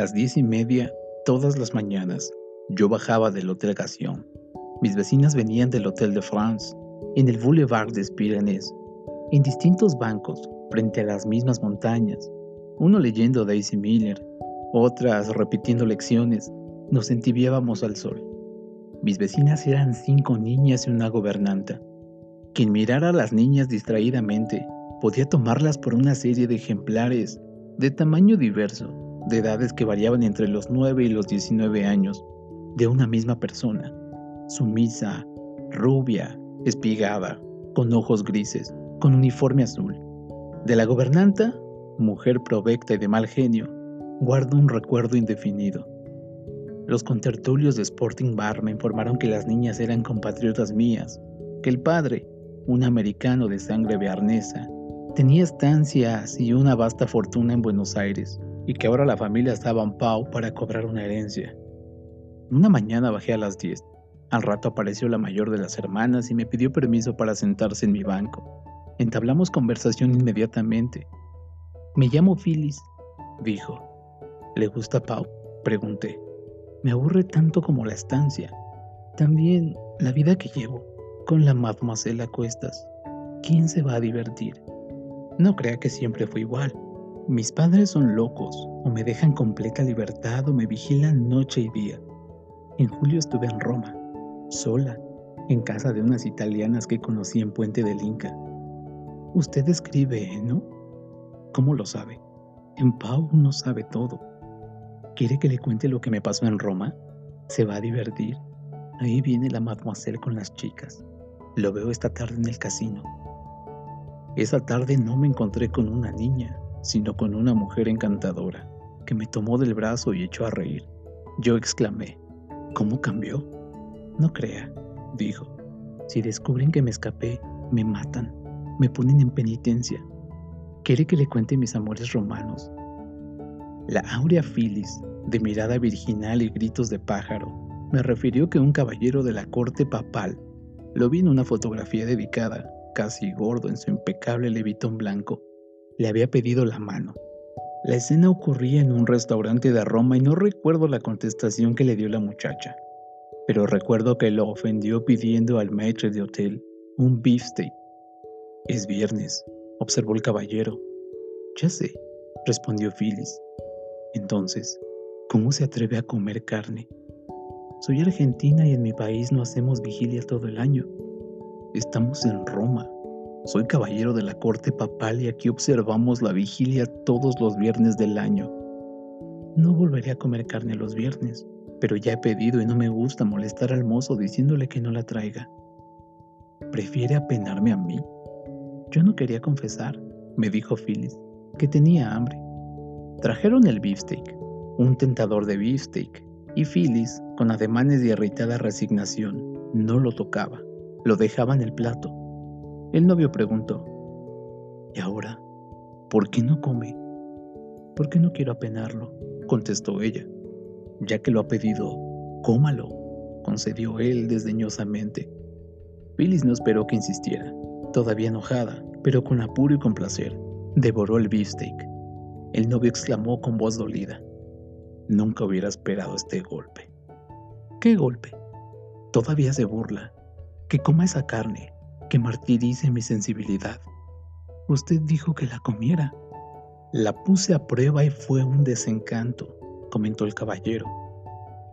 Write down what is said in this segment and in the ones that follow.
Las diez y media, todas las mañanas, yo bajaba del Hotel Gassion. Mis vecinas venían del Hotel de France, en el Boulevard des Pyrénées, en distintos bancos, frente a las mismas montañas, uno leyendo Daisy Miller, otras repitiendo lecciones, nos entibiábamos al sol. Mis vecinas eran cinco niñas y una gobernanta. Quien mirara a las niñas distraídamente podía tomarlas por una serie de ejemplares de tamaño diverso, de edades que variaban entre los 9 y los 19 años, de una misma persona, sumisa, rubia, espigada, con ojos grises, con uniforme azul. De la gobernanta, mujer provecta y de mal genio, guardo un recuerdo indefinido. Los contertulios de Sporting Bar me informaron que las niñas eran compatriotas mías, que el padre, un americano de sangre bearnesa, tenía estancias y una vasta fortuna en Buenos Aires, y que ahora la familia estaba en Pau para cobrar una herencia. Una mañana bajé a las 10. Al rato apareció la mayor de las hermanas y me pidió permiso para sentarse en mi banco. Entablamos conversación inmediatamente. Me llamo Phyllis, dijo. ¿Le gusta Pau? Pregunté. Me aburre tanto como la estancia. También la vida que llevo con la mademoiselle a cuestas. ¿Quién se va a divertir? No crea que siempre fue igual. Mis padres son locos, o me dejan completa libertad o me vigilan noche y día. En julio estuve en Roma, sola, en casa de unas italianas que conocí en Puente del Inca. Usted escribe, ¿no? ¿Cómo lo sabe? En Pau no sabe todo. ¿Quiere que le cuente lo que me pasó en Roma? Se va a divertir. Ahí viene la mademoiselle con las chicas. Lo veo esta tarde en el casino. Esa tarde no me encontré con una niña, sino con una mujer encantadora, que me tomó del brazo y echó a reír. Yo exclamé, ¿cómo cambió? No crea, dijo. Si descubren que me escapé, me matan, me ponen en penitencia. ¿Quiere que le cuente mis amores romanos? La áurea Phyllis, de mirada virginal y gritos de pájaro, me refirió que un caballero de la corte papal lo vi en una fotografía dedicada casi gordo en su impecable levitón blanco, le había pedido la mano. La escena ocurría en un restaurante de Roma y no recuerdo la contestación que le dio la muchacha, pero recuerdo que lo ofendió pidiendo al maître de hotel un beefsteak. Es viernes, observó el caballero. Ya sé, respondió Phyllis. Entonces, ¿cómo se atreve a comer carne? Soy argentina y en mi país no hacemos vigilia todo el año. Estamos en Roma. Soy caballero de la corte papal y aquí observamos la vigilia todos los viernes del año. No volveré a comer carne los viernes, pero ya he pedido y no me gusta molestar al mozo diciéndole que no la traiga. ¿Prefiere apenarme a mí? Yo no quería confesar, me dijo Phyllis, que tenía hambre. Trajeron el beefsteak, un tentador de beefsteak, y Phyllis, con ademanes de irritada resignación, no lo tocaba. Lo dejaba en el plato. El novio preguntó, ¿y ahora? ¿Por qué no come? Porque no quiero apenarlo, contestó ella. Ya que lo ha pedido, cómalo, concedió él desdeñosamente. Phyllis no esperó que insistiera, todavía enojada, pero con apuro y con placer, devoró el beefsteak. El novio exclamó con voz dolida, Nunca hubiera esperado este golpe. ¿Qué golpe? Todavía se burla que coma esa carne, que martirice mi sensibilidad. Usted dijo que la comiera. La puse a prueba y fue un desencanto, comentó el caballero.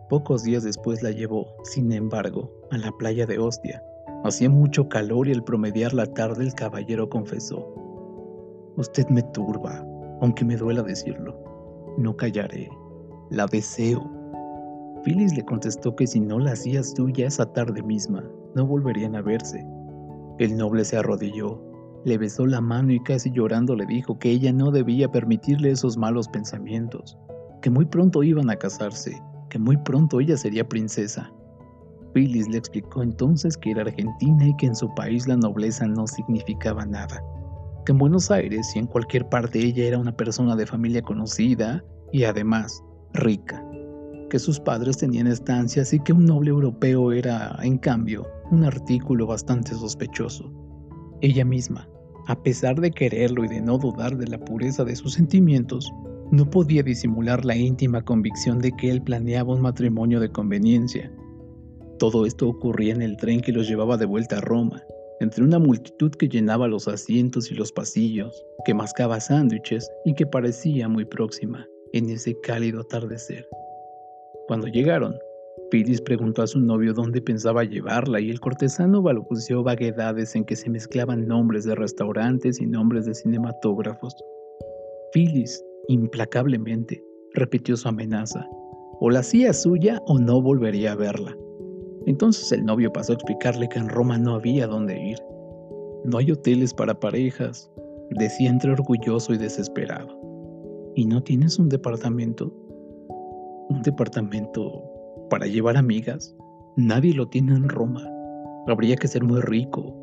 Pocos días después la llevó, sin embargo, a la playa de Ostia. Hacía mucho calor y al promediar la tarde el caballero confesó, Usted me turba, aunque me duela decirlo. No callaré. La deseo. Phyllis le contestó que si no la hacía suya esa tarde misma, no volverían a verse. El noble se arrodilló, le besó la mano y casi llorando le dijo que ella no debía permitirle esos malos pensamientos, que muy pronto iban a casarse, que muy pronto ella sería princesa. Phyllis le explicó entonces que era argentina y que en su país la nobleza no significaba nada, que en Buenos Aires y en cualquier parte ella era una persona de familia conocida y además rica que sus padres tenían estancias y que un noble europeo era, en cambio, un artículo bastante sospechoso. Ella misma, a pesar de quererlo y de no dudar de la pureza de sus sentimientos, No podía disimular la íntima convicción de que él planeaba un matrimonio de conveniencia. Todo esto ocurría en el tren que los llevaba de vuelta a Roma, entre una multitud que llenaba los asientos y los pasillos, que mascaba sándwiches y que parecía muy próxima en ese cálido atardecer. Cuando llegaron, Phyllis preguntó a su novio dónde pensaba llevarla y el cortesano balbuceó vaguedades en que se mezclaban nombres de restaurantes y nombres de cinematógrafos. Phyllis, implacablemente, repitió su amenaza. O la hacía suya o no volvería a verla. Entonces el novio pasó a explicarle que en Roma no había dónde ir. No hay hoteles para parejas, decía entre orgulloso y desesperado. ¿Y no tienes un departamento? ¿Un departamento para llevar amigas? Nadie lo tiene en Roma. Habría que ser muy rico.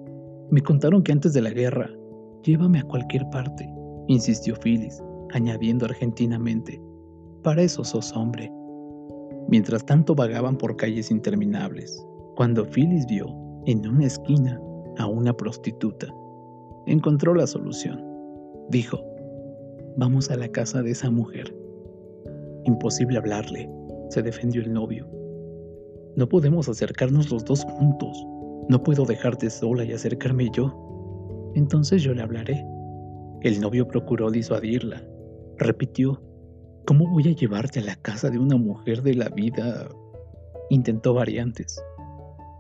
Me contaron que antes de la guerra, llévame a cualquier parte, insistió Phyllis, añadiendo argentinamente. Para eso sos hombre. Mientras tanto vagaban por calles interminables, cuando Phyllis vio, en una esquina, a una prostituta. Encontró la solución. Dijo, vamos a la casa de esa mujer. Imposible hablarle, se defendió el novio. No podemos acercarnos los dos juntos. No puedo dejarte sola y acercarme yo. Entonces yo le hablaré. El novio procuró disuadirla. Repitió, ¿Cómo voy a llevarte a la casa de una mujer de la vida? Intentó variantes.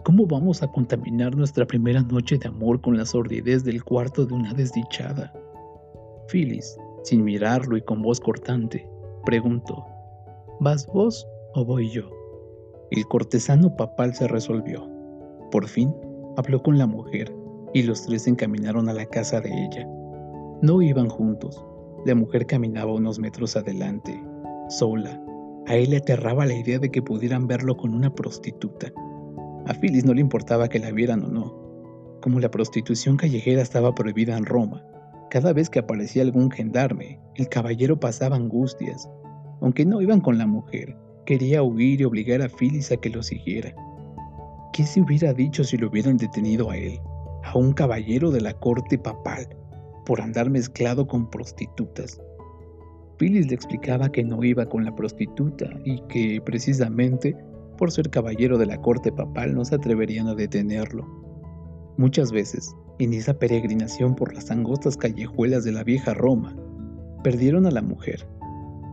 ¿Cómo vamos a contaminar nuestra primera noche de amor con la sordidez del cuarto de una desdichada? Phyllis, sin mirarlo y con voz cortante, preguntó, ¿vas vos o voy yo? El cortesano papal se resolvió. Por fin, habló con la mujer y los tres se encaminaron a la casa de ella. No iban juntos, la mujer caminaba unos metros adelante, sola. A él le aterraba la idea de que pudieran verlo con una prostituta. A Phyllis no le importaba que la vieran o no. Como la prostitución callejera estaba prohibida en Roma, cada vez que aparecía algún gendarme, el caballero pasaba angustias. Aunque no iban con la mujer, quería huir y obligar a Phyllis a que lo siguiera. ¿Qué se hubiera dicho si lo hubieran detenido a él, a un caballero de la corte papal, por andar mezclado con prostitutas. Phyllis le explicaba que no iba con la prostituta y que, precisamente, por ser caballero de la corte papal no se atreverían a detenerlo. Muchas veces, en esa peregrinación por las angostas callejuelas de la vieja Roma, perdieron a la mujer.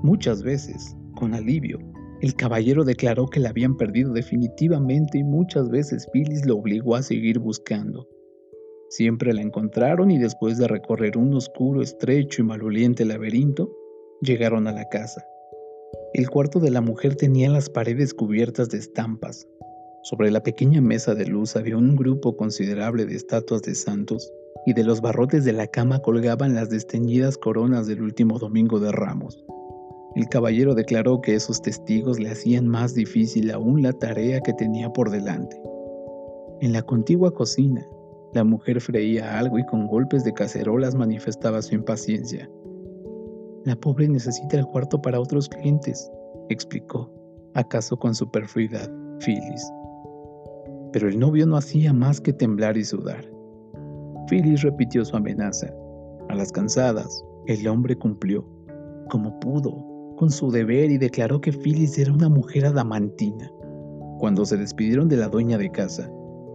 Muchas veces, con alivio, el caballero declaró que la habían perdido definitivamente y muchas veces Phyllis lo obligó a seguir buscando. Siempre la encontraron y después de recorrer un oscuro, estrecho y maloliente laberinto, llegaron a la casa. El cuarto de la mujer tenía las paredes cubiertas de estampas. Sobre la pequeña mesa de luz había un grupo considerable de estatuas de santos y de los barrotes de la cama colgaban las desteñidas coronas del último domingo de Ramos. El caballero declaró que esos testigos le hacían más difícil aún la tarea que tenía por delante. En la contigua cocina, la mujer freía algo y con golpes de cacerolas manifestaba su impaciencia. La pobre necesita el cuarto para otros clientes, explicó, acaso con superfluidad, Phyllis. Pero el novio no hacía más que temblar y sudar. Phyllis repitió su amenaza. A las cansadas, el hombre cumplió, como pudo, con su deber y declaró que Phyllis era una mujer adamantina. Cuando se despidieron de la dueña de casa,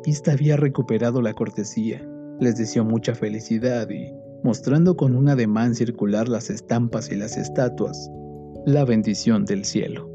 esta había recuperado la cortesía, les deseó mucha felicidad y, mostrando con un ademán circular las estampas y las estatuas, la bendición del cielo.